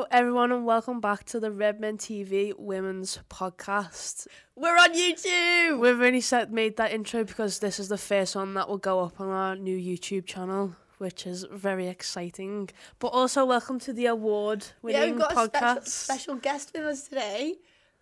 Hello, everyone, and welcome back to the Redmen TV Women's Podcast. We're on YouTube. We've only set, made that intro because this is the first one that will go up on our new YouTube channel, which is very exciting. But also, welcome to the award-winning we've got a podcast. special, special guest with us today,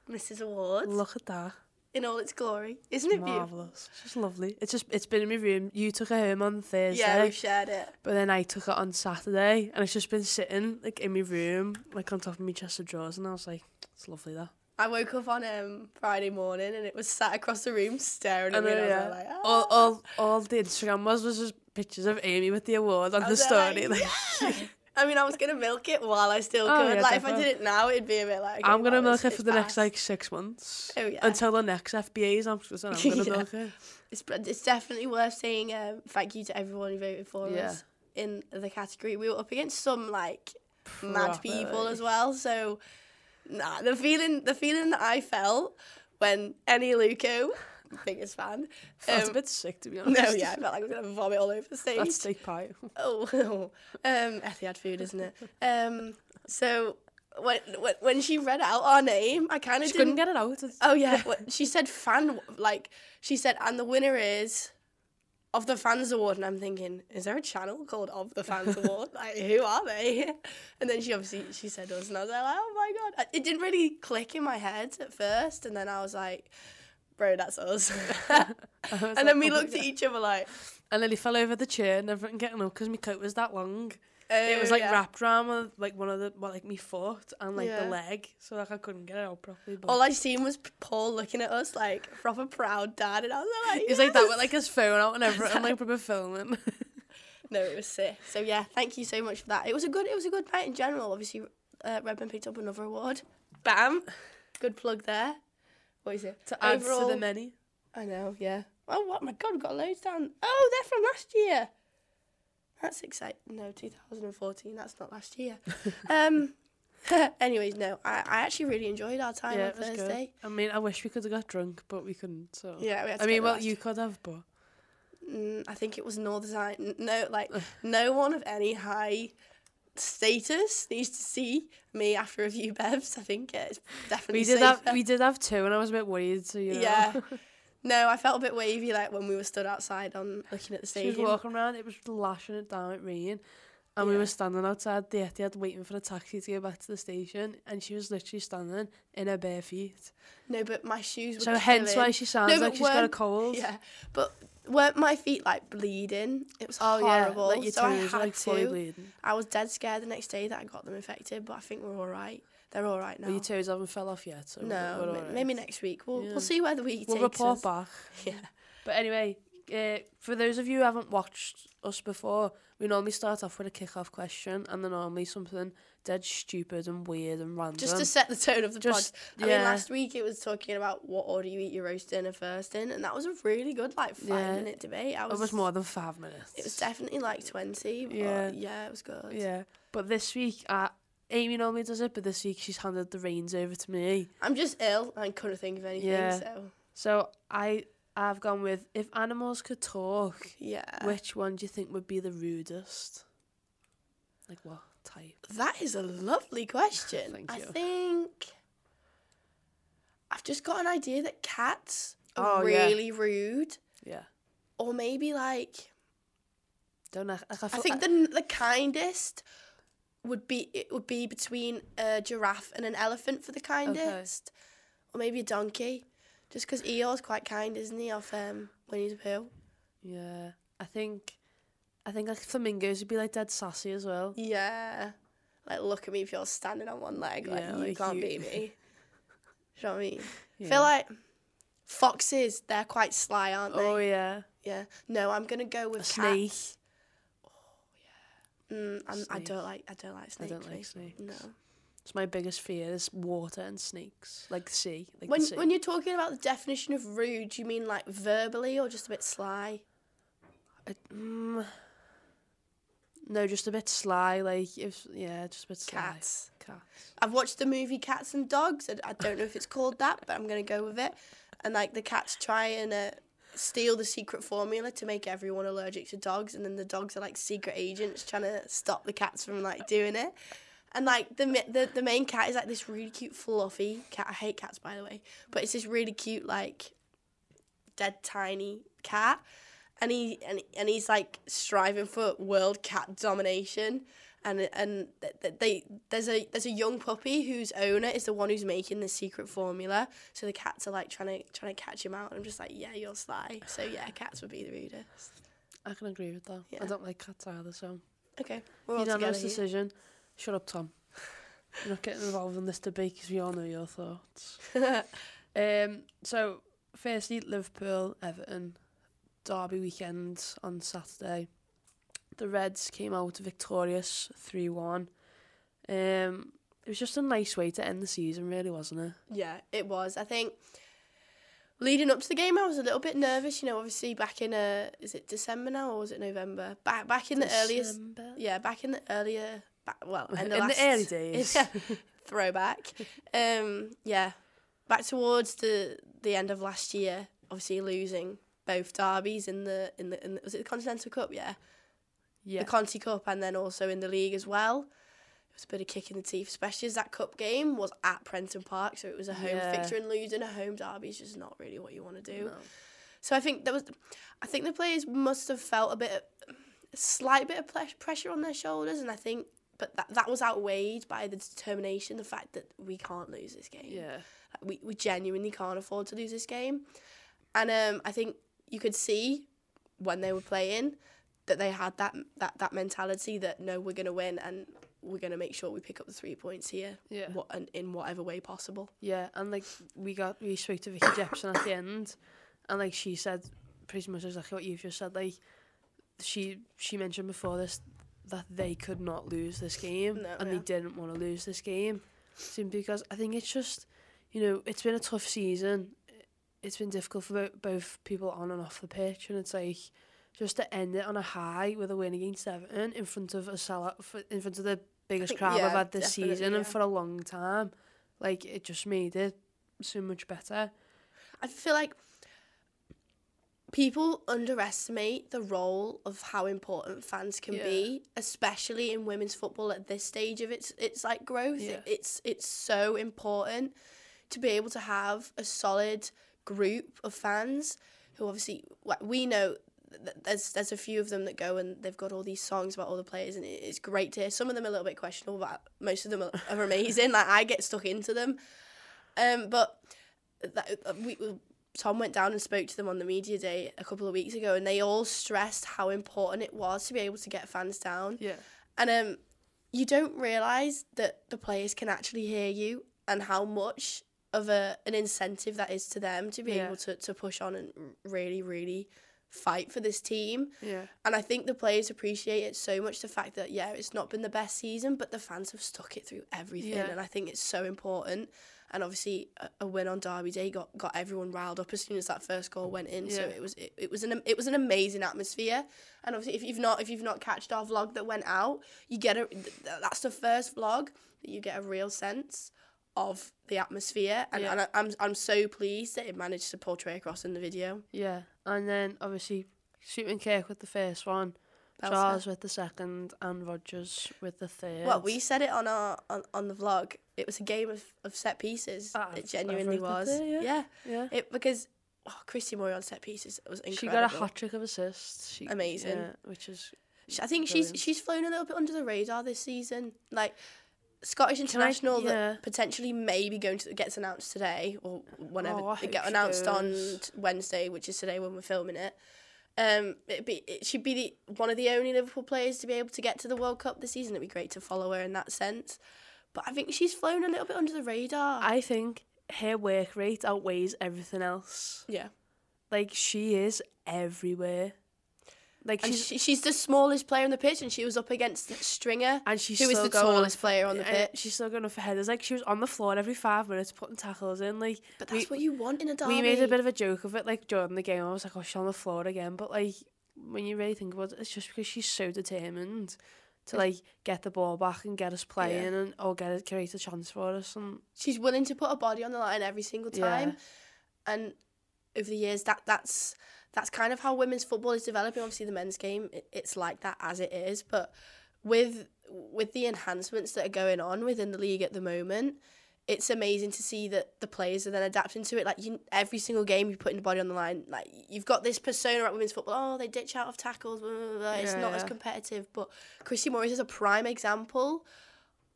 Mrs. Awards, Look at that, in all its glory. Isn't it beautiful? marvelous. It's just lovely. It's just it's been in my room. You took it home on Thursday. Yeah, we've shared it. But then I took it on Saturday, and it's just been sitting like in my room, like on top of my chest of drawers, and I was like, "It's lovely that." I woke up on um, Friday morning and it was sat across the room staring at me. And I was like, ah. all, all, all the Instagram was was just pictures of Amy with the award on the story. Like, yeah. I mean, I was gonna milk it while I still Oh, could. yeah, like, if I did it now, it'd be a bit like. I'm gonna well, milk it for the next like six months. Oh, yeah. Until the next FBA's, I'm I'm gonna Yeah. milk it. It's, it's definitely worth saying um, thank you to everyone who voted for Yeah. us in the category. We were up against some like mad people as well. So nah, the feeling the feeling that I felt when Annie Luco, biggest fan. That's um, a bit sick to be honest. no, yeah, I felt like I was gonna vomit all over the stage. That's steak pie. Oh, um, Etihad food, isn't it? Um, so when, when when she read out our name, I kind of couldn't get it out. Oh yeah, she said fan like she said, and the winner is of the fans award, and I'm thinking, is there a channel called of the fans award? Like who are they? And then she obviously she said us, and I was like, oh my god, it didn't really click in my head at first, and then I was like, bro, that's us. And like, then we "Oh looked at each other like, And then he fell over the chair and everything getting up because my coat was that long. oh, it was like yeah. wrapped around like one of the well, like me foot and like Yeah. the leg, so like I couldn't get it out properly. But All I seen was Paul looking at us like proper proud dad, and I was like, He's like that with like his phone out and everything, like proper filming. No, it was sick. So yeah, thank you so much for that. It was a good. It was a good night in general. Obviously, uh, Redmen picked up another award. Bam, good plug there. What is it? to add to Overall- the many. I know. Yeah. Oh what, my god, we've got loads down. Oh, they're from last year. That's exciting. No, 2014. That's not last year. um. anyways, no, I, I actually really enjoyed our time yeah, on Thursday. good. I mean, I wish we could have got drunk, but we couldn't. So Yeah, we had to I mean, well, you could have, but Mm, I think it was Northern Ireland. No, like no one of any high status needs to see me after a few bevs. I think it's definitely we did have we did have two, and I was a bit worried. So you know, Yeah. No, I felt a bit wavy like when we were stood outside on looking at the she was walking around. It was lashing it down with rain. And we were standing outside the Etihad waiting for a taxi to go back to the station, and she was literally standing in her bare feet. No, but my shoes were So hence why she sounds No, like she's got a cold. Yeah, but weren't my feet like bleeding? It was Oh horrible. yeah, like your so I had like to. I was dead scared the next day that I got them infected, but I think we're all right. They're all right now. Well, your toes haven't fell off yet, so no, alright. maybe next week. We'll Yeah. we'll see where the week We'll report us. back. Yeah. But anyway, uh, for those of you who haven't watched us before, we normally start off with a kick-off question, and then normally something dead stupid and weird and random. Just to set the tone of the Just- pod. I mean, yeah. last week it was talking about what order you eat your roast dinner first in, and that was a really good like five Yeah. minute debate. I was, it was more than five minutes. It was definitely like twenty. But Yeah. yeah, it was good. Yeah, but this week, uh, Amy normally does it, but this week she's handed the reins over to me. I'm just ill and couldn't think of anything. Yeah. So So I, I've gone with if animals could talk, yeah, which one do you think would be the rudest? Like what type? that is a lovely question. Thank you. I think I've just got an idea that cats Oh, are yeah. really rude, Yeah, or maybe like don't know. Like, I, I think the the kindest would be it would be between a giraffe and an elephant for the kindest, or maybe a donkey, just because Eeyore's quite kind, isn't he? Off um, Winnie the Pooh. Yeah, I think, I think like flamingos would be like dead sassy as well. Yeah, like look at me if you're standing on one leg, like Yeah, you like can't you- beat me. Do you know what I mean? Yeah. feel like foxes, they're quite sly, aren't they? Oh yeah, Yeah. No, I'm gonna go with a snake. cats. Mm, I'm, I don't like I don't like I don't like snakes. No. It's my biggest fear is water and snakes, like the sea. Like When the sea. when you're talking about the definition of rude, do you mean like verbally or just a bit sly? I, mm, no, just a bit sly. Like if yeah, just a bit sly. Cats. Cats. I've watched the movie Cats and Dogs. I, I don't know if it's called that, but I'm gonna go with it. And like the cats try and uh, steal the secret formula to make everyone allergic to dogs, and then the dogs are like secret agents trying to stop the cats from like doing it. And like the the the main cat is like this really cute fluffy cat. I hate cats by the way, but it's this really cute like dead tiny cat, and he and and he's like striving for world cat domination. And and th- th- they there's a there's a young puppy whose owner is the one who's making the secret formula. So the cats are like trying to trying to catch him out. And I'm just like, yeah, you're sly. So yeah, cats would be the rudest. I can agree with that. Yeah. I don't like cats either, so Okay, we're all unanimous here. Shut up, Tom. You're not getting involved in this debate because we all know your thoughts. Um, so, firstly, Liverpool, Everton, Derby weekend on Saturday. The Reds came out victorious 3 1. Um, it was just a nice way to end the season, really, wasn't it? Yeah, it was. I think leading up to the game, I was a little bit nervous. You know, obviously back in uh, is it December now or was it November? Back back in the earliest, yeah, back in the earlier, back, well, in In the, the early days. throwback. Um, yeah, back towards the the end of last year, obviously losing both derbies in the in the, in the was it the Continental Cup? Yeah, Yeah. the Conti Cup, and then also in the league as well. It was a bit of kick in the teeth, especially as that cup game was at Prenton Park, so it was a home Yeah. fixture, and losing a home derby is just not really what you want to do. No. So I think there was, I think the players must have felt a bit, a slight bit of ple- pressure on their shoulders, and I think, but that that was outweighed by the determination, the fact that we can't lose this game. Yeah. We we genuinely can't afford to lose this game, and um, I think you could see when they were playing that they had that that that mentality that no, we're gonna win and we're gonna make sure we pick up the three points here, Yeah. what and in whatever way possible. Yeah, and like we got we spoke to Vicky Jepson at the end, and like she said pretty much exactly what you've just said. Like she she mentioned before this that they could not lose this game, No, and yeah. they didn't want to lose this game, simply because I think it's just you know it's been a tough season. It's been difficult for both people on and off the pitch, and it's like just to end it on a high with a win against Everton in front of a sell in front of the biggest think- crowd yeah, I've had this season yeah. and for a long time. Like it just made it so much better. I feel like people underestimate the role of how important fans can Yeah. be, especially in women's football at this stage of its its like growth. Yeah. It's it's so important to be able to have a solid group of fans who obviously we know there's there's a few of them that go and they've got all these songs about all the players and it's great to hear. Some of them are a little bit questionable, but most of them are, are amazing. like I get stuck into them. Um, but that, we, we- Tom went down and spoke to them on the media day a couple of weeks ago, and they all stressed how important it was to be able to get fans down. Yeah. And um, you don't realise that the players can actually hear you and how much of a an incentive that is to them to be Yeah. able to, to push on and really, really fight for this team. Yeah. And I think the players appreciate it so much the fact that, yeah, it's not been the best season, but the fans have stuck it through everything. Yeah. And I think it's so important. And obviously, a, a win on Derby Day got, got everyone riled up as soon as that first goal went in. So it was it, it was an it was an amazing atmosphere. And obviously, if you've not if you've not catched our vlog that went out, you get a that's the first vlog that you get a real sense of the atmosphere. And, Yeah. and I, I'm I'm so pleased that it managed to portray across in the video. Yeah. And then obviously Sweetman-Kirk with the first one, Belter. Charles with the second, and Rodgers with the third. Well, we said it on our on, on the vlog. It was a game of, of set pieces. Ah, it genuinely was. there, yeah. yeah. Yeah. It because oh, Christie Murray on set pieces was incredible. She got a hat trick of assists. She, Amazing. Yeah, which is I think Brilliant. she's she's flown a little bit under the radar this season. Like Scottish I- international yeah. that potentially maybe going to gets announced today or whenever Oh, I it get announced on Wednesday, which is today when we're filming it. Um, it'd be it should be the one of the only Liverpool players to be able to get to the World Cup this season. It'd be great to follow her in that sense. But I think she's flown a little bit under the radar. I think her work rate outweighs everything else. yeah. Like she is everywhere. Like And she's she, she's the smallest player on the pitch, and she was up against Stringer, and she's who is still the tallest player on the pitch. She's still going for headers. Like she was on the floor every five minutes putting tackles in. Like But we- that's what you want in a derby. we made a bit of a joke of it. Like during the game, I was like, "Oh, she's on the floor again." But like when you really think about it, it's just because she's so determined to like get the ball back and get us playing and or get it create a chance for us. And she's willing to put her body on the line every single time. And over the years, that that's that's kind of how women's football is developing. Obviously, the men's game it, it's like that as it is, but with with the enhancements that are going on within the league at the moment, it's amazing to see that the players are then adapting to it. Like you, every single game, you put putting the body on the line. Like you've got this persona at women's football. Oh, they ditch out of tackles. Blah, blah, blah. It's Yeah, not as competitive. But Christie Murray is a prime example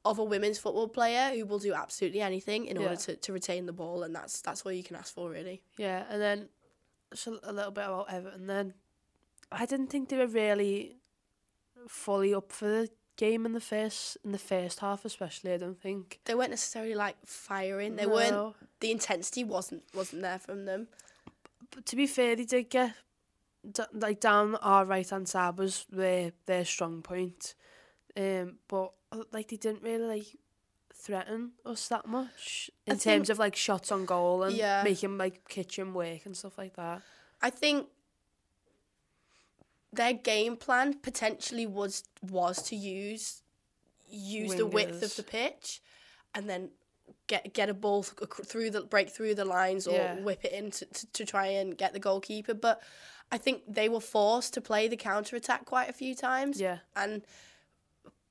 of a women's football player who will do absolutely anything in order to, to retain the ball, and that's that's all you can ask for, really. Yeah, and then just a, a little bit about Everton. Then I didn't think they were really fully up for the game in the first in the first half, especially. I don't think They weren't necessarily like firing. They weren't. The intensity wasn't wasn't there from them. But to be fair, they did get d- like down our right hand side was their their strong point. Um, but uh, like they didn't really like threaten us that much in I terms of like shots on goal and Yeah. making like kitchen work and stuff like that. I think their game plan potentially was was to use use the width of the pitch and then get get a ball through the break through the lines or Yeah. whip it in to, to, to try and get the goalkeeper but I think they were forced to play the counter attack quite a few times Yeah, and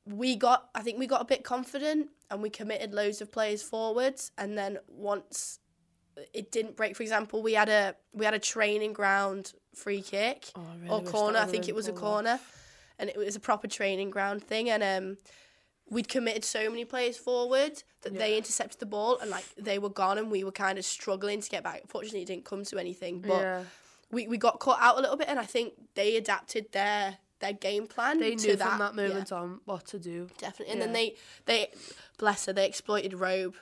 we got I think we got a bit confident and we committed loads of players forwards and then once it didn't break for example we had a we had a training ground free kick oh, really or corner I think it was a pulled off. corner and it was a proper training ground thing and um we'd committed so many players forward that they intercepted the ball and like they were gone and we were kind of struggling to get back fortunately it didn't come to anything but yeah. we, we got caught out a little bit and I think they adapted their their game plan They knew that, from that yeah. moment on what to do. Definitely. And then they, they, bless her, they exploited Robe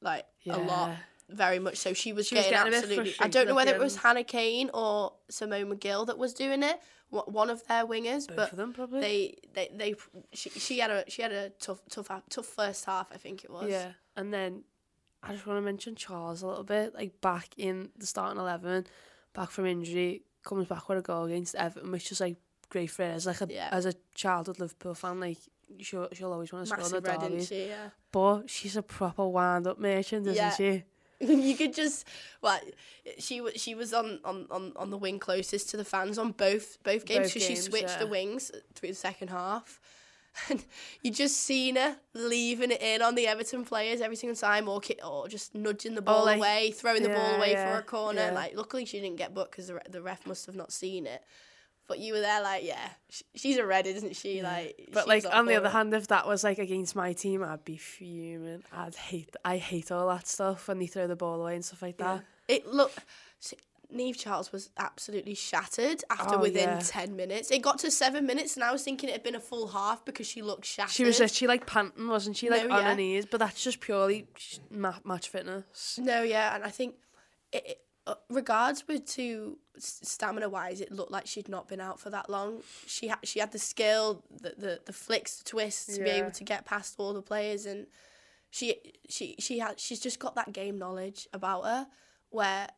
like a lot, very much. So she was She was getting, getting a bit absolutely. I don't know whether it was. Hannah Cain or Simone Magill that was doing it, one of their wingers, Both but of them probably. they, they, they, she, she had a, she had a tough, tough, tough first half. I think it was. Yeah, and then I just want to mention Charles a little bit. Like back in the starting eleven, back from injury, comes back with a goal against Everton, which is like great for her. As like a Yeah. as a childhood Liverpool fan, like she'll she'll always want to score the red, didn't she? Yeah. But she's a proper wind up merchant, isn't Yeah. she? you could just well she was she was on, on, on, on the wing closest to the fans on both both games Both because she games, switched the wings through the second half and you just seen her leaving it in on the Everton players every single time or ki- or just nudging the ball like- away throwing the ball yeah, away for a corner yeah. like luckily she didn't get booked because the, re- the ref must have not seen it but you were there like yeah she's a red isn't she like But like on the other it. hand, if that was like against my team, I'd be fuming. I'd hate. I hate all that stuff when they throw the ball away and stuff like that. It look, Niamh Charles was absolutely shattered after Oh, within yeah. ten minutes. It got to seven minutes, and I was thinking it had been a full half because she looked shattered. She was literally like panting, wasn't she? Like No, on yeah. her knees. But that's just purely match fitness. no, yeah, and I think, it, it, Uh, regards with to stamina wise, it looked like she'd not been out for that long. She had she had the skill, the the, the flicks, the twists to be able to get past all the players, and she she she had she's just got that game knowledge about her where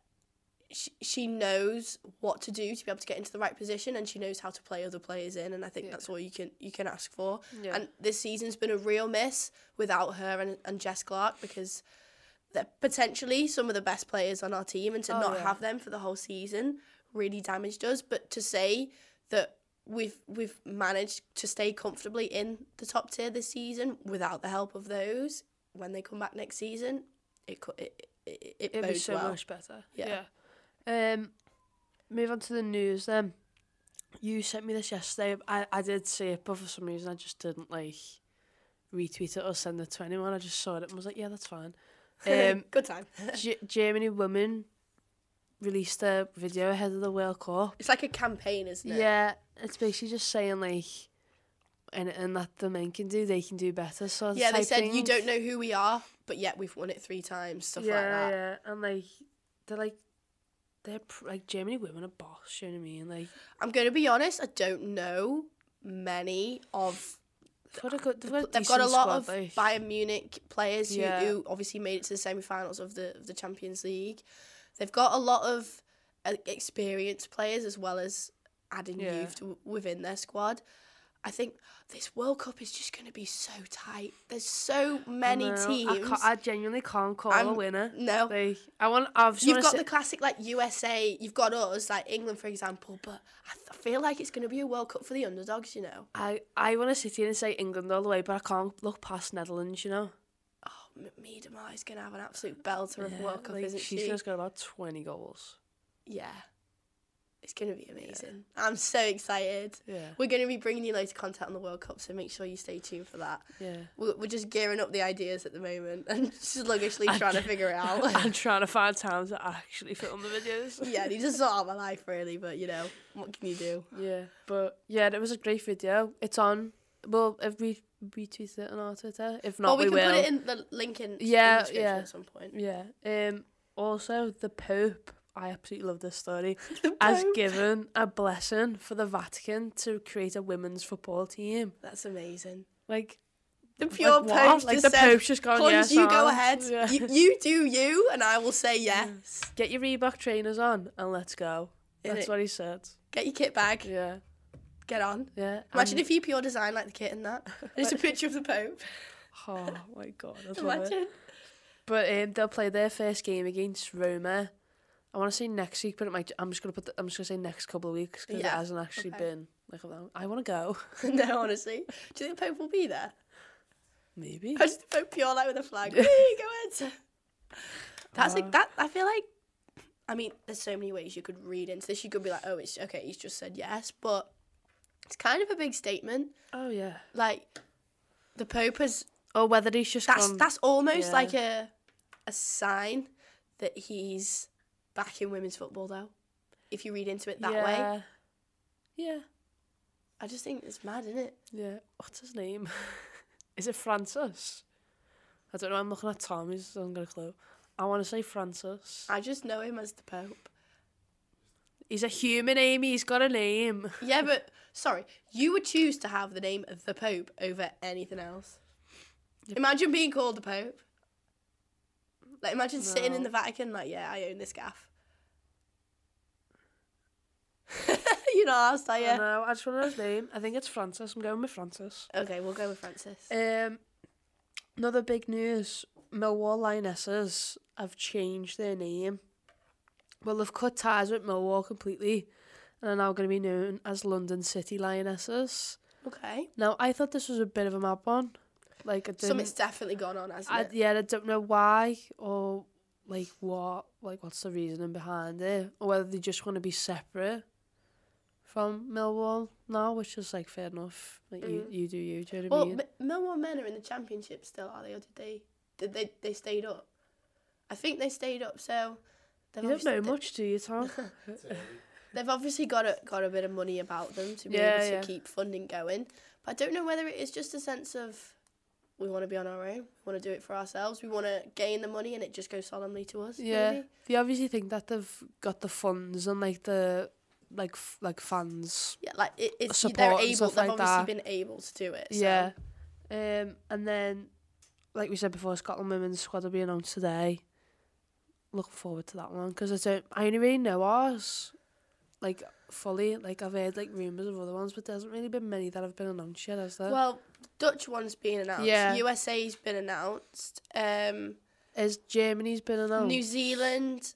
she, she knows what to do to be able to get into the right position and she knows how to play other players in and I think Yeah. that's all you can you can ask for. Yeah. And this season's been a real miss without her and, and Jess Clarke because potentially some of the best players on our team and to Oh, not yeah. have them for the whole season really damaged us. But to say that we've we've managed to stay comfortably in the top tier this season without the help of those when they come back next season, it could it, it, it, it It'd be so well. much better. Yeah. Yeah. Um, move on to the news then. You sent me this yesterday. I, I did see it, but for some reason I just didn't like retweet it or send it to anyone. I just saw it and was like, yeah, that's fine. Um, Good time. G- Germany women released a video ahead of the World Cup. It's like a campaign, isn't it? Yeah, it's basically just saying like anything that the men can do, they can do better. So Yeah, they said you don't know who we are, but yet we've won it three times, stuff yeah, like that. yeah, and like they're like they're pr- like Germany women are boss. You know what I mean? Like I'm going to be honest, I don't know many of. They've got a good, they've got They've got a lot of. Bayern Munich players who, Yeah. who obviously made it to the semi-finals of the of the Champions League. They've got a lot of uh, experienced players as well as adding Yeah. youth to, within their squad. I think this World Cup is just going to be so tight. There's so many No, I, teams. ca- I genuinely can't call a I'm- winner. no, Like, I want. I've you've got sit- the classic like USA. You've got us like England, for example. But I, th- I feel like it's going to be a World Cup for the underdogs. You know. I I want to sit here and say England all the way, but I can't look past Netherlands. You know. Oh, Miedema is going to have an absolute belter of a Yeah, World Cup, like, isn't she's she? score about twenty goals. Yeah. It's going to be amazing. I'm so excited. Yeah. We're going to be bringing you loads of content on the World Cup, so make sure you stay tuned for that. Yeah. We're, we're just gearing up the ideas at the moment and sluggishly trying to figure it out. I'm trying to find time to actually film the videos. yeah, need to sort out my life really, but you know, what can you do? Yeah, but yeah, it was a great video. It's on. Well, if we retweet it on our Twitter, if not, well, we, we, can will. put it in the link in, Yeah, in the description yeah. at some point. Yeah. Um. Also, the Pope. I absolutely love this story. Has given a blessing for the Vatican to create a women's football team. That's amazing. Like The like pure what? Pope Like the said, Pope's just gone. Yes, you go I'll." ahead. Yeah. You, you do you, and I will say yes. Get your Reebok trainers on and let's go. That's Innit? what he said. Get your kit bag. Yeah. Get on. Yeah. Imagine and- if you pure design like the kit in that. Just a picture of the Pope. Oh my god. It. Imagine. But um, they'll play their first game against Roma. I want to say next week, but it might. I'm just gonna put. The, I'm just gonna say next couple of weeks because Yeah, it hasn't actually okay. been like a long. I want to go. no, honestly. Do you think the Pope will be there? Maybe. Imagine the Pope pure like with a flag. Go ahead. That's Uh, like that. I feel like. I mean, there's so many ways you could read into this. You could be like, oh, it's okay. He's just said yes, but it's kind of a big statement. Oh yeah. Like, the Pope has. Or whether he's just That's gone. that's almost yeah. like a, a sign that he's back in women's football, though. If you read into it that way, yeah. Yeah. I just think it's mad, isn't it? Yeah. What's his name? Is it Francis? I don't know. I'm looking at Tom. He's not got a clue. I want to say Francis. I just know him as the Pope. He's a human, Amy. He's got a name. Yeah, but sorry, you would choose to have the name of the Pope over anything else. Imagine being called the Pope. Like, imagine sitting in the Vatican, like, yeah, I own this gaff. you know, I'll say I yeah. know. I just want to know his name. I think it's Francis. I'm going with Francis. Okay, we'll go with Francis. Um, another big news: Millwall Lionesses have changed their name. Well, they've cut ties with Millwall completely, and are now going to be known as London City Lionesses. Okay. Now, I thought this was a bit of a mad one. Like, I didn't. Something's definitely gone on, hasn't I, it? yeah, I don't know why or like what, like what's the reasoning behind it, or whether they just want to be separate from Millwall now, which is like fair enough. Like you, Mm. you do you. Do you know what I mean? M- Millwall men are in the championship still, are they? Or did they? Did they? They stayed up. I think they stayed up. So they've You don't obviously- know much, do you, Tom? They've obviously got a got a bit of money about them to be Yeah, able to yeah. keep funding going. But I don't know whether it is just a sense of we want to be on our own, we want to do it for ourselves, we want to gain the money, and it just goes solemnly to us. yeah, maybe? they obviously think that they've got the funds and like the like f- like fans. yeah, like it, it's Support they're able. They've like obviously that. been able to do it. So. Yeah, um, and then like we said before, Scotland women's squad will be announced today. Looking forward to that one because I don't. I only really know ours, like fully. Like I've heard like rumours of other ones, but there hasn't really been many that have been announced yet, has there? Well, Dutch one's been announced. Yeah. USA's been announced. Um, Has Germany's been announced? New Zealand.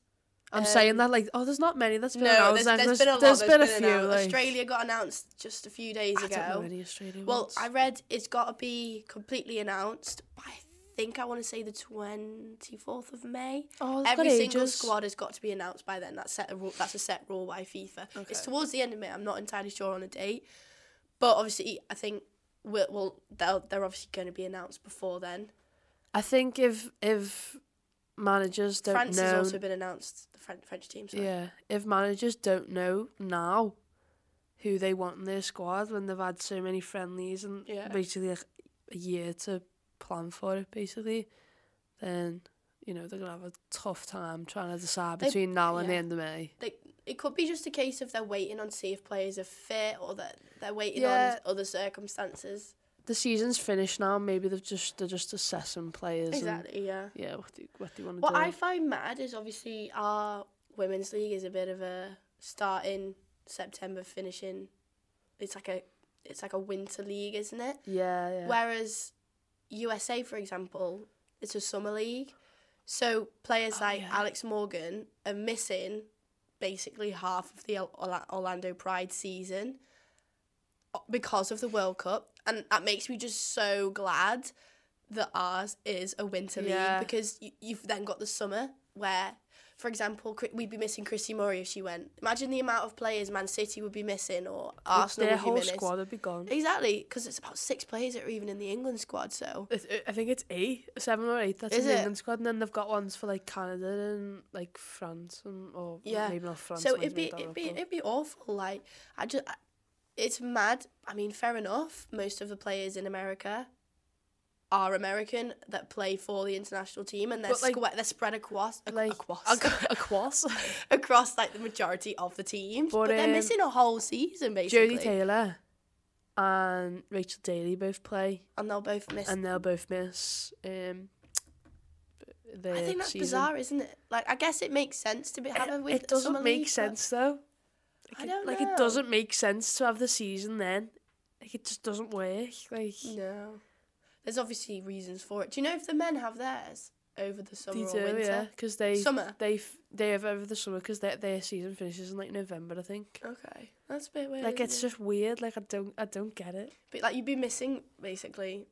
I'm um, saying that like oh, there's not many that's been No, announced. there's, like, there's been a lot. there's There's been a few. Like, Australia got announced just a few days I ago. don't know any Well, ones. I read it's got to be completely announced by I think I want to say the twenty fourth of May. oh, Every single ages. squad has got to be announced by then. That's set a rule. That's a set rule by FIFA. Okay. It's towards the end of May. I'm not entirely sure on a date, but obviously I think we'll, well they'll, they're obviously going to be announced before then. I think if if managers don't France has also been announced. The French French team. Sorry. yeah, if managers don't know now who they want in their squad when they've had so many friendlies and Yeah. basically like a year to plan for it, basically, then you know they're gonna have a tough time trying to decide They- between now and the end of May. They, it could be just a case of they're waiting on to see if players are fit or that they're waiting Yeah. on other circumstances. The season's finished now. Maybe they've just they're just assessing players. And, Exactly. Yeah. yeah, what do what do you want to do? What? I find mad is obviously our women's league is a bit of a start in September, finishing. It's like a it's like a winter league, isn't it? Yeah, yeah. Whereas USA, for example, it's a summer league. So players Oh, like yeah. Alex Morgan are missing basically half of the Orlando Pride season uh, because of the World Cup, and that makes me just so glad that ours is a winter Yeah. league because you, you've then got the summer where. For example, we'd be missing Chrissy Murray if she went. Imagine the amount of players Man City would be missing or Arsenal Their would be whole missing. squad would be gone. Exactly, because it's about six players that are even in the England squad. So It's- I think it's eight, seven or eight. That's Is in the it? England squad, and then they've got ones for like Canada and like France and or Yeah. maybe not France. so it'd be it'd be it'd be awful. Like I just, it's mad. I mean, fair enough. Most of the players in America are American that play for the international team, and they're But, like- squa- they're spread across ac- like across across. across like the majority of the teams. But, But, they're missing a whole season basically, Jodie Taylor and Rachel Daly both play, and they'll both miss. and they'll both miss um, I think that's season. bizarre, isn't it? Like I guess it makes sense to be have a It, with it doesn't make league, sense though. Like, I don't like know. it doesn't make sense to have the season then. Like it just doesn't work. Like No. There's obviously reasons for it. Do you know if the men have theirs over the summer they or do, winter? yeah, because they Summer. they f- they have over the summer because their their season finishes in like November, I think. Okay. That's a bit weird. Like it's it? just weird. Like I don't I don't get it. But like you'd be missing basically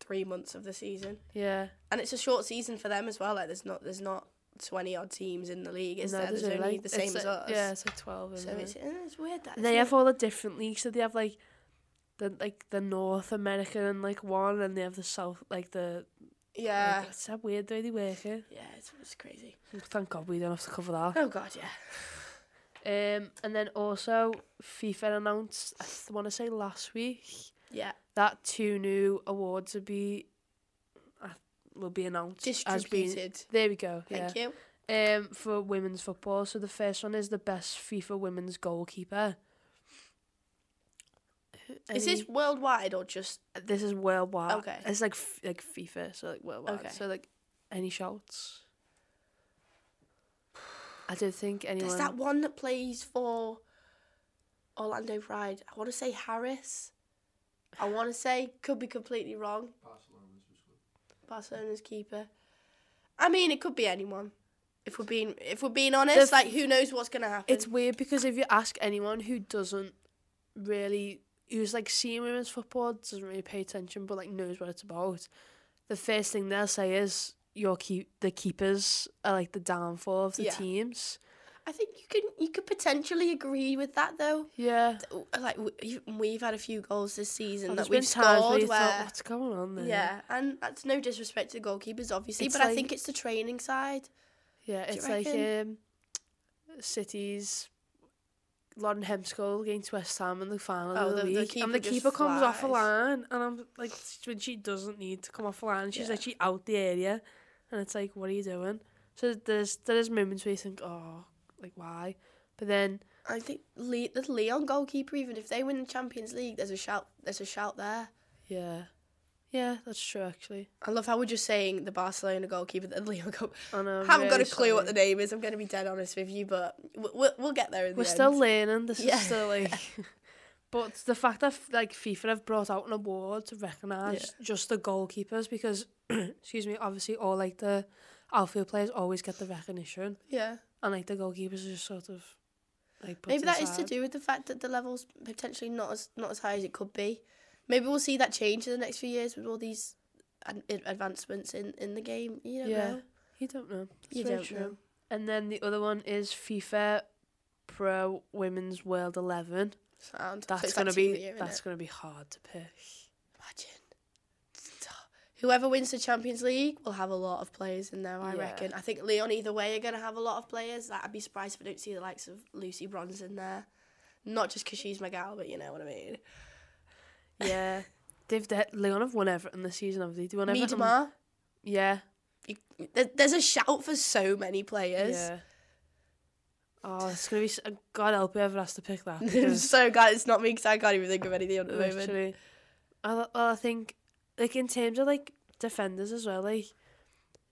three months of the season. Yeah, And it's a short season for them as well. Like there's not there's not twenty odd teams in the league, is No, there? There's, only, only like- the same as us. Yeah, it's like twelve. So Isn't it's, it? eh, it's weird that. They have it? all the different leagues. So they have like the like the North American and like one, and they have the South like the Yeah. Like, it's so weird the way they work it. Yeah, it's, it's crazy. Thank God we don't have to cover that. Oh god, yeah. Um, and then also FIFA announced, I want to say last week, Yeah. that two new awards will be uh, will be announced as being. Distributed. There we go. Thank yeah. you. Um, for women's football. So the first one is the best FIFA women's goalkeeper. Is Any- this worldwide or just uh, This is worldwide. Okay. It's like f- like FIFA, so like worldwide. Okay. So like any shouts. I don't think anyone. There's that one that plays for Orlando Pride. I want to say Harris. I want to say could be completely wrong. Barcelona's keeper. I mean, it could be anyone. If we're being if we're being honest, f- like who knows what's gonna happen? It's weird because if you ask anyone who doesn't really, who's like seeing women's football, doesn't really pay attention, but like knows what it's about, the first thing they'll say is your keep the keepers are like the downfall of the Yeah. teams. I think you can you could potentially agree with that though. Yeah, Like we- we've had a few goals this season Oh, that we've scored where thought, what's going on there? yeah, and that's no disrespect to the goalkeepers obviously, It's but I think it's the training side. yeah, it's like um, City's. Lauren Hemp's goal against West Ham in the final Oh, of the, the- the and the keeper comes off a line, and I'm like, when she doesn't need to come off a line, she's Yeah. actually out the area, and it's like, what are you doing? So there's there's moments where you think, oh, like why? But then I think Le- the Lyon goalkeeper, even if they win the Champions League, there's a shout. There's a shout there. yeah, yeah, that's true actually. I love how we're just saying the Barcelona goalkeeper, the Lyon goal. And I'm haven't got a clue what the name is. I'm going to be dead honest with you, but we'll, we'll, get there in We're the still learning. This Yeah. is still like. But the fact that like FIFA have brought out an award to recognise just the goalkeepers because, excuse me, obviously all like the outfield players always get the recognition, Yeah. and like the goalkeepers are just sort of like. Maybe that is to do with the fact that the level's potentially not as not as high as it could be. Maybe we'll see that change in the next few years with all these ad- ad- advancements in, in the game. You don't Yeah. know. You don't know. That's You very don't true. know. And then the other one is FIFA Pro Women's World Eleven. Sound. That's it's gonna like team of be year, that's innit? gonna be hard to pick. Imagine. Whoever wins the Champions League will have a lot of players in there, I Yeah. reckon. I think Lyon either way are going to have a lot of players. Like, I'd be surprised if I don't see the likes of Lucy Bronze in there. Not just because she's my gal, but you know what I mean. Yeah. They've de- Lyon have won Everton this season, have they? They won Everton. Miedema. Yeah. You, there, there's a shout for so many players. Yeah. Oh, it's gonna be. s- uh, God help whoever has to pick that. Because so glad it's not me because I can't even think of anything at the moment. I, well, I think like in terms of like defenders as well, like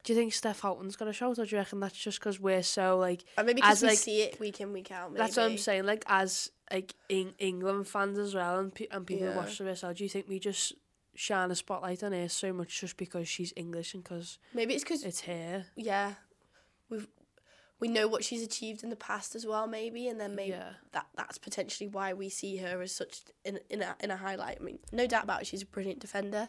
Do you think Steph Houghton's got a shout, or do you reckon that's just because we're so like? And maybe because As, we like- see it week in, week out. Maybe. That's what I'm saying. Like as like Eng- England fans as well, and pe- and people Yeah. watch the WSL. Do you think we just shine a spotlight on her so much just because she's English and because Maybe it's because it's her? yeah, we've we know what she's achieved in the past as well. Maybe, and then maybe Yeah. that that's potentially why we see her as such in in a in a highlight. I mean, no doubt about it, she's a brilliant defender.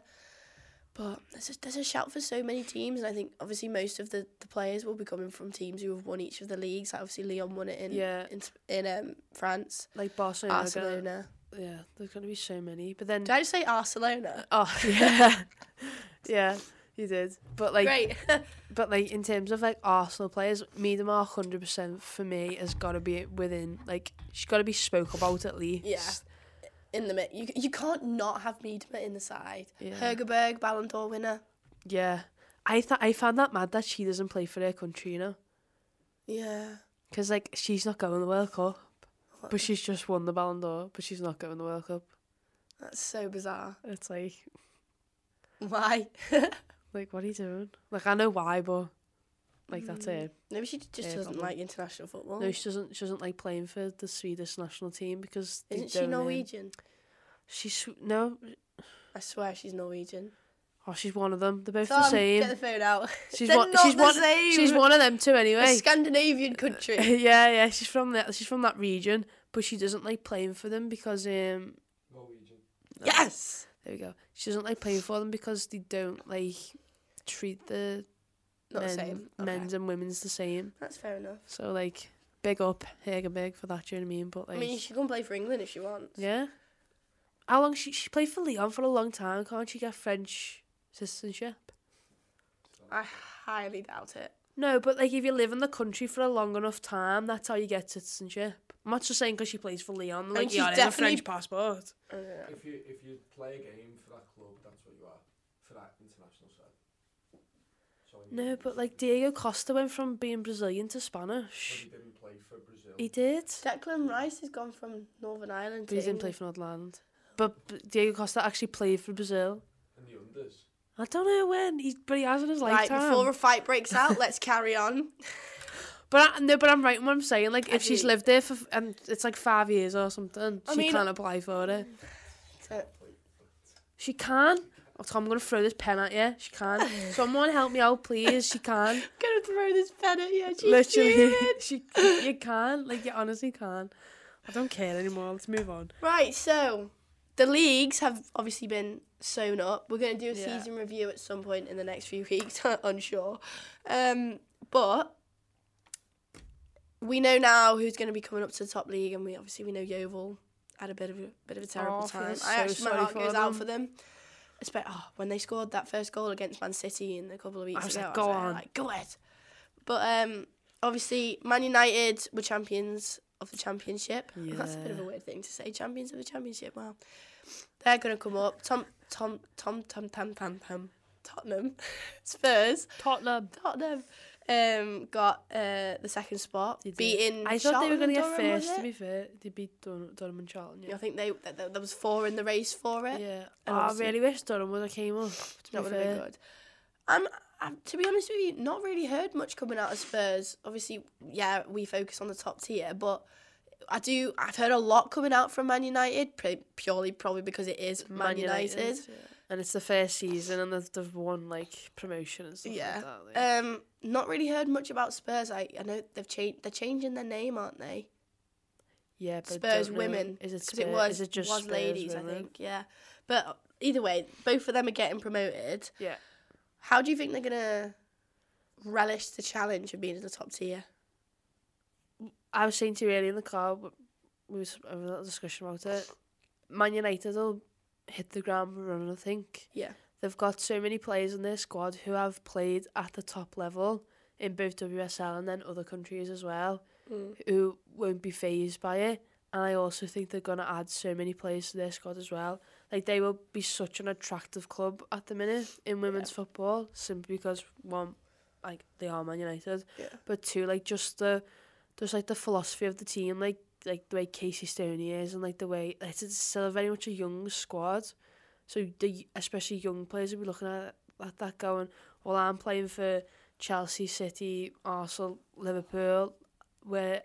But there's a, there's a shout for so many teams, and I think obviously most of the, the players will be coming from teams who have won each of the leagues. Like obviously Lyon won it in Yeah. in in um, France, Like Barcelona. Barcelona. yeah, there's gonna be so many. But then Did I just say Barcelona? oh yeah, yeah, you did. But like Great. But like in terms of like Arsenal players, Miedema hundred percent for me has got to be within like she's got to be spoke about at least. Yeah. In the mid. You you can't not have Miedema in the side. Yeah. Hegerberg, Ballon d'Or winner. Yeah, I thought I found that mad that she doesn't play for her country, you know, Yeah. because like she's not going to the World Cup, but she's just won the Ballon d'Or, but she's not going to the World Cup. That's so bizarre. It's like Why? like what are you doing? Like I know why, but like that's it. Maybe she just Yeah, doesn't probably. like international football. No, she doesn't. She doesn't like playing for the Swedish national team because they Isn't she don't, um, Norwegian? She's no. I swear she's Norwegian. Oh, she's one of them. They're both Tom, the same. get the phone out. She's They're one. not she's the one. same. She's one of them too. A Anyway. Scandinavian country. yeah, yeah. She's from that. She's from that region, but she doesn't like playing for them because um. Norwegian. yes. There we go. She doesn't like playing for them because they don't like treat the Not the same. Okay. men's and women's the same. That's fair enough. So like, big up, big for that. Do you know what I mean? But like, I mean, she can play for England if she wants. yeah. How long she she played for Lyon for a long time? Can't she get French citizenship? I highly doubt it. No, but like if you live in the country for a long enough time, that's how you get citizenship. I'm not just saying because she plays for Lyon, like she's oh, yeah, has a definitely- French passport. I don't. If you if you play a game for that club, that's what you are for that international side. So when you- No, but like Diego Costa went from being Brazilian to but Spanish. he didn't play for Brazil. He did, Declan Rice has gone from Northern Ireland but to he didn't play for Northern Ireland. But Diego Costa actually played for Brazil. in the unders. I don't know when, he, but he has in his lifetime. Right, before a fight breaks out, let's carry on. But I, no, but I'm right in what I'm saying. Like, if she's Actually- lived there for and it's like five years or something, I she mean- can't apply for it. So, She can. Oh, Tom, I'm gonna throw this pen at you. She can. Someone help me out, please. She can. I'm gonna throw this pen at you. She's Literally, she. You can. Like, you honestly can. I don't care anymore. Let's move on. Right, so the leagues have obviously been sewn up. We're going to do a Yeah. season review at some point in the next few weeks, i'm unsure. Um, but we know now who's going to be coming up to the top league, and we obviously we know Yeovil had a bit of a bit of a terrible Oh, time. so I actually my heart goes out for them. Oh, when they scored that first goal against Man City in a couple of weeks was ago, like, I was "Go on." like, go ahead. But um, obviously, Man United were champions of the championship. That's a bit of a weird thing to say. Champions of the championship. Wow. They're gonna come up. Tom, Tom, Tom, Tom, Tom, Tom, Tom, Tottenham, Spurs, Tottenham. Tottenham, um, got uh the second spot, beating. I thought they were going to get Durham, first. To be fair, they beat Durham, Durham and Charlton. I Yeah. think they th- th- there was four in the race for it. Yeah. Oh, I really wish Durham would have came up. To That be would have been fair. good. I'm, I'm, to be honest with you, not really heard much coming out of Spurs. Obviously, yeah, we focus on the top tier, but I do. I've heard a lot coming out from Man United, purely probably because it is Man, United. yeah. And it's the first season, and they've, they've won like promotion and stuff Yeah. like that. like. Um, not really heard much about Spurs. I, I know they've changed. They're changing their name, aren't they? yeah, but Spurs women. Is it Spurs? it was is it just was Spurs ladies, I think. Yeah, but either way, both of them are getting promoted. Yeah. How do you think they're gonna relish the challenge of being in the top tier? I was saying to you earlier in the car, we was having a little discussion about it. Man United will hit the ground running. I think. Yeah. They've got so many players in their squad who have played at the top level in both WSL and then other countries as well, Mm. who won't be phased by it. And I also think they're gonna add so many players to their squad as well. Like they will be such an attractive club at the minute in women's football, simply because one, like they are Man United, Yeah. but two, like just the, just like the philosophy of the team, like like the way Casey Stoney is, and like the way it's, still very much a young squad. So the especially young players will be looking at at that going, well, I'm playing for Chelsea, City, Arsenal, Liverpool, where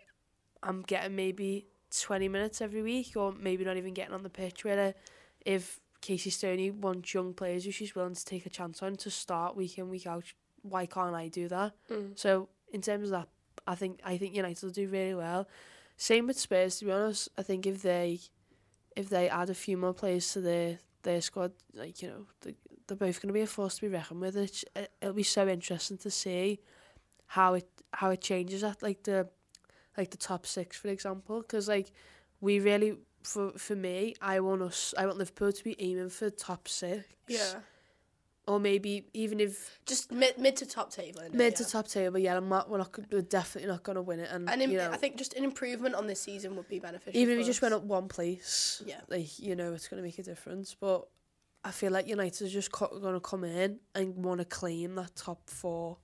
I'm getting maybe 20 minutes every week, or maybe not even getting on the pitch. Where if Casey Stoney wants young players who she's willing to take a chance on to start week in, week out, why can't I do that? Mm. So in terms of that, I think I think United will do really well. Same with Spurs. To be honest, I think if they if they add a few more players to their their squad, like you know, they, they're both going to be a force to be reckoned with. It's, it, it'll be so interesting to see how it how it changes at like the like the top six, for example, because like we really for for me, I want us, I want Liverpool to be aiming for top six. Yeah. Or maybe even if Just mid mid to top table. innit? mid yeah. to top table, yeah, I'm not, we're not, we're definitely not going to win it. And, And im- you know, I think just an improvement on this season would be beneficial. even if we just went up one place, Yeah. like you know, it's going to make a difference. But I feel like United are just co- going to come in and want to claim that top four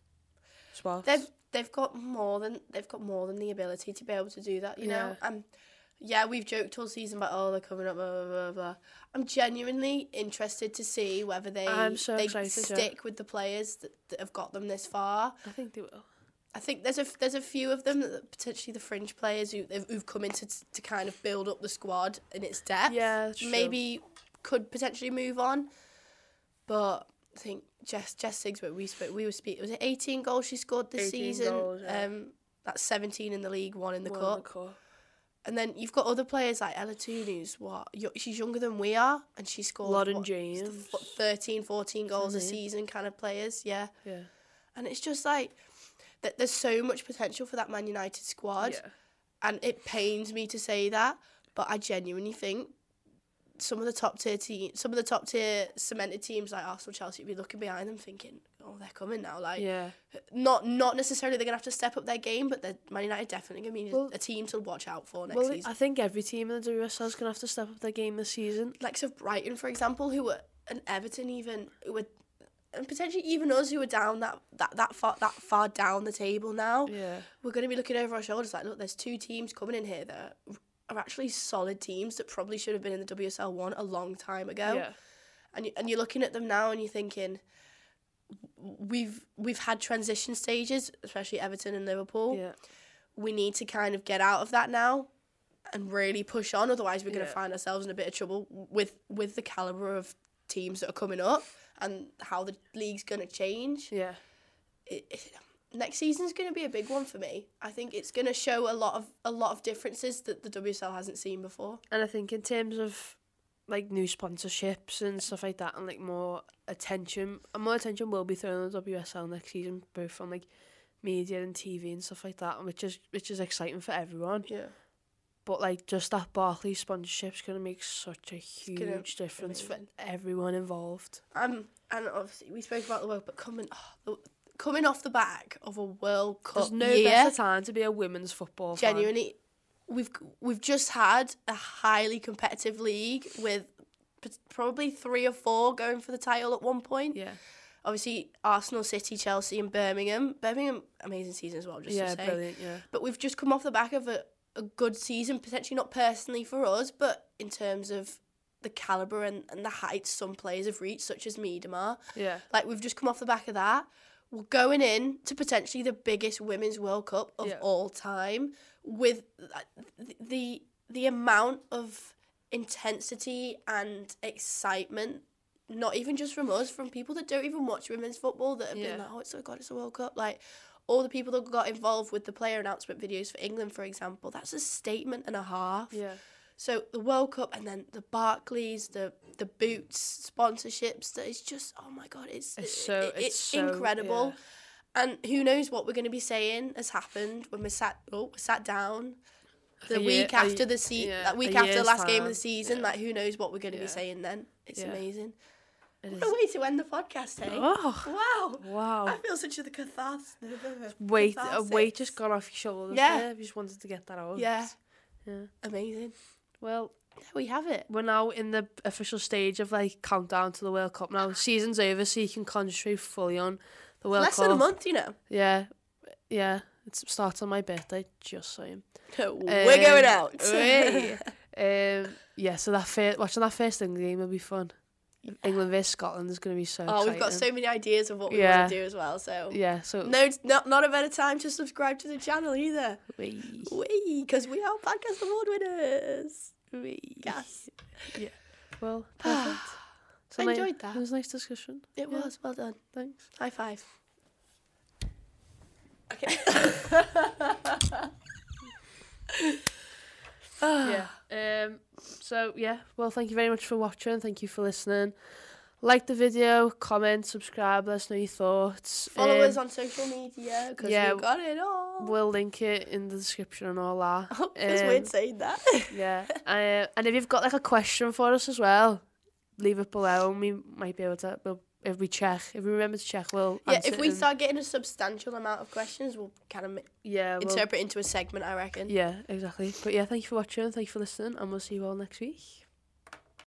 spot. They've they've got more than they've got more than the ability to be able to do that. You know. Yeah. Um, yeah, we've joked all season about oh they're coming up blah blah blah. blah. I'm genuinely interested to see whether they I'm so they excited, yeah. stick with the players that, that have got them this far. I think they will. I think there's a there's a few of them that potentially the fringe players who they've- who've come in to to kind of build up the squad in its depth. Yeah, maybe could potentially move on, but I think Jess Jess Sigsworth we spoke we were speak was it 18 goals she scored this 18 season. goals, yeah. Um, that's 17 in the league, one in the One cup. in the cup. And then you've got other players like Ella Toon, who's what she's younger than we are, and she scored Lauren what, James. 13, 14 goals a season kind of players. Yeah, Yeah. and it's just like that. There's so much potential for that Man United squad Yeah. and it pains me to say that, but I genuinely think some of the top tier team, some of the top tier cemented teams like Arsenal, Chelsea, would be looking behind them thinking, "Oh, they're coming now." Like, Yeah. not not necessarily they're gonna have to step up their game, but they're, Man United definitely gonna be Well- a team to watch out for next Well, season. I think every team in the WSL is going to have to step up their game this season. Like so, Brighton, for example, who were and Everton even who were. And potentially even us who are down that, that, that far that far down the table now, Yeah. we're going to be looking over our shoulders like, look, there's two teams coming in here that are actually solid teams that probably should have been in the WSL one a long time ago. Yeah. And you, and you're looking at them now and you're thinking, we've we've had transition stages, especially Everton and Liverpool. Yeah. We need to kind of get out of that now and really push on. Otherwise, we're going to Yeah. find ourselves in a bit of trouble with with the caliber of teams that are coming up and how the league's going to change Yeah. it, it- next season's going to be a big one for me. I think it's going to show a lot of a lot of differences that the WSL hasn't seen before. And I think in terms of like new sponsorships and stuff like that, and like more attention, and more attention will be thrown on the WSL next season, both from like media and TV and stuff like that, which is which is exciting for everyone. Yeah. But like just that Barclays sponsorship's gonna make such a huge gonna- difference for everyone involved. Um, and obviously we spoke about the World, but coming oh, the, coming off the back of a World Cup There's no year, better time to be a women's football fan. genuinely, we've we've just had a highly competitive league with p- probably three or four going for the title at one point. Yeah, Obviously, Arsenal, City, Chelsea, and Birmingham. Birmingham, amazing season as well. Just yeah, to say. brilliant. Yeah, But we've just come off the back of a, a good season, potentially not personally for us, but in terms of the calibre and, and the heights some players have reached, such as Miedema. yeah, Like, we've just come off the back of that. We're going in to potentially the biggest Women's World Cup of Yeah. all time with the, the, the amount of intensity and excitement. Not even just from us, from people that don't even watch women's football that have Yeah. been like, oh, it's so God, it's a World Cup. Like, all the people that got involved with the player announcement videos for England, for example, that's a statement and a half. yeah. So the World Cup and then the Barclays, the the boots sponsorships, that is just oh my god, it's It's so it- it's, so, incredible. yeah. And who knows what we're going to be saying has happened when we sat oh we sat down the A week a after y- the se- yeah, that week after the last game of the season. yeah. Like who knows what we're going to be saying then? It's amazing. It What a way to end the podcast, hey? Oh, Wow. wow. I feel such a catharsis. weight, a weight just got off your shoulders. Yeah. Eh? there. You just wanted to get that out. Yeah. Yeah. Amazing. Well, There we have it. we're now in the official stage of like countdown to the World Cup. Now season's over, so you can concentrate fully on the World Less Cup. Less than a month, you know. Yeah, yeah. It starts on my birthday. Just saying. We're going Um, out. hey. um, yeah. So that first, watching that first England game will be fun. England versus Scotland is going to be so. Oh, we've got so many ideas of what we Yeah. want to do as well. So Yeah, so no, not not a better time to subscribe to the channel either. we, Wee, because we are podcast award winners. Gas. Yeah. Well, perfect. So I enjoyed that. It was a nice discussion. It yeah. was. Well done. Thanks. High five. Okay. yeah. Um, so, yeah. Well, thank you very much for watching. Thank you for listening. Like the video, comment, subscribe. Let us know your thoughts. Follow Um, us on social media because yeah, we've got it all. We'll link it in the description and all that. Oh, um, weird saying that. Yeah. uh, and if you've got like a question for us as well, leave it below and we might be able to. We'll, if we check, if we remember to check, we'll. yeah, if we start getting a substantial amount of questions, we'll kind of Yeah. We'll, interpret into a segment, I reckon. yeah. Exactly. But yeah, thank you for watching. Thank you for listening, and we'll see you all next week.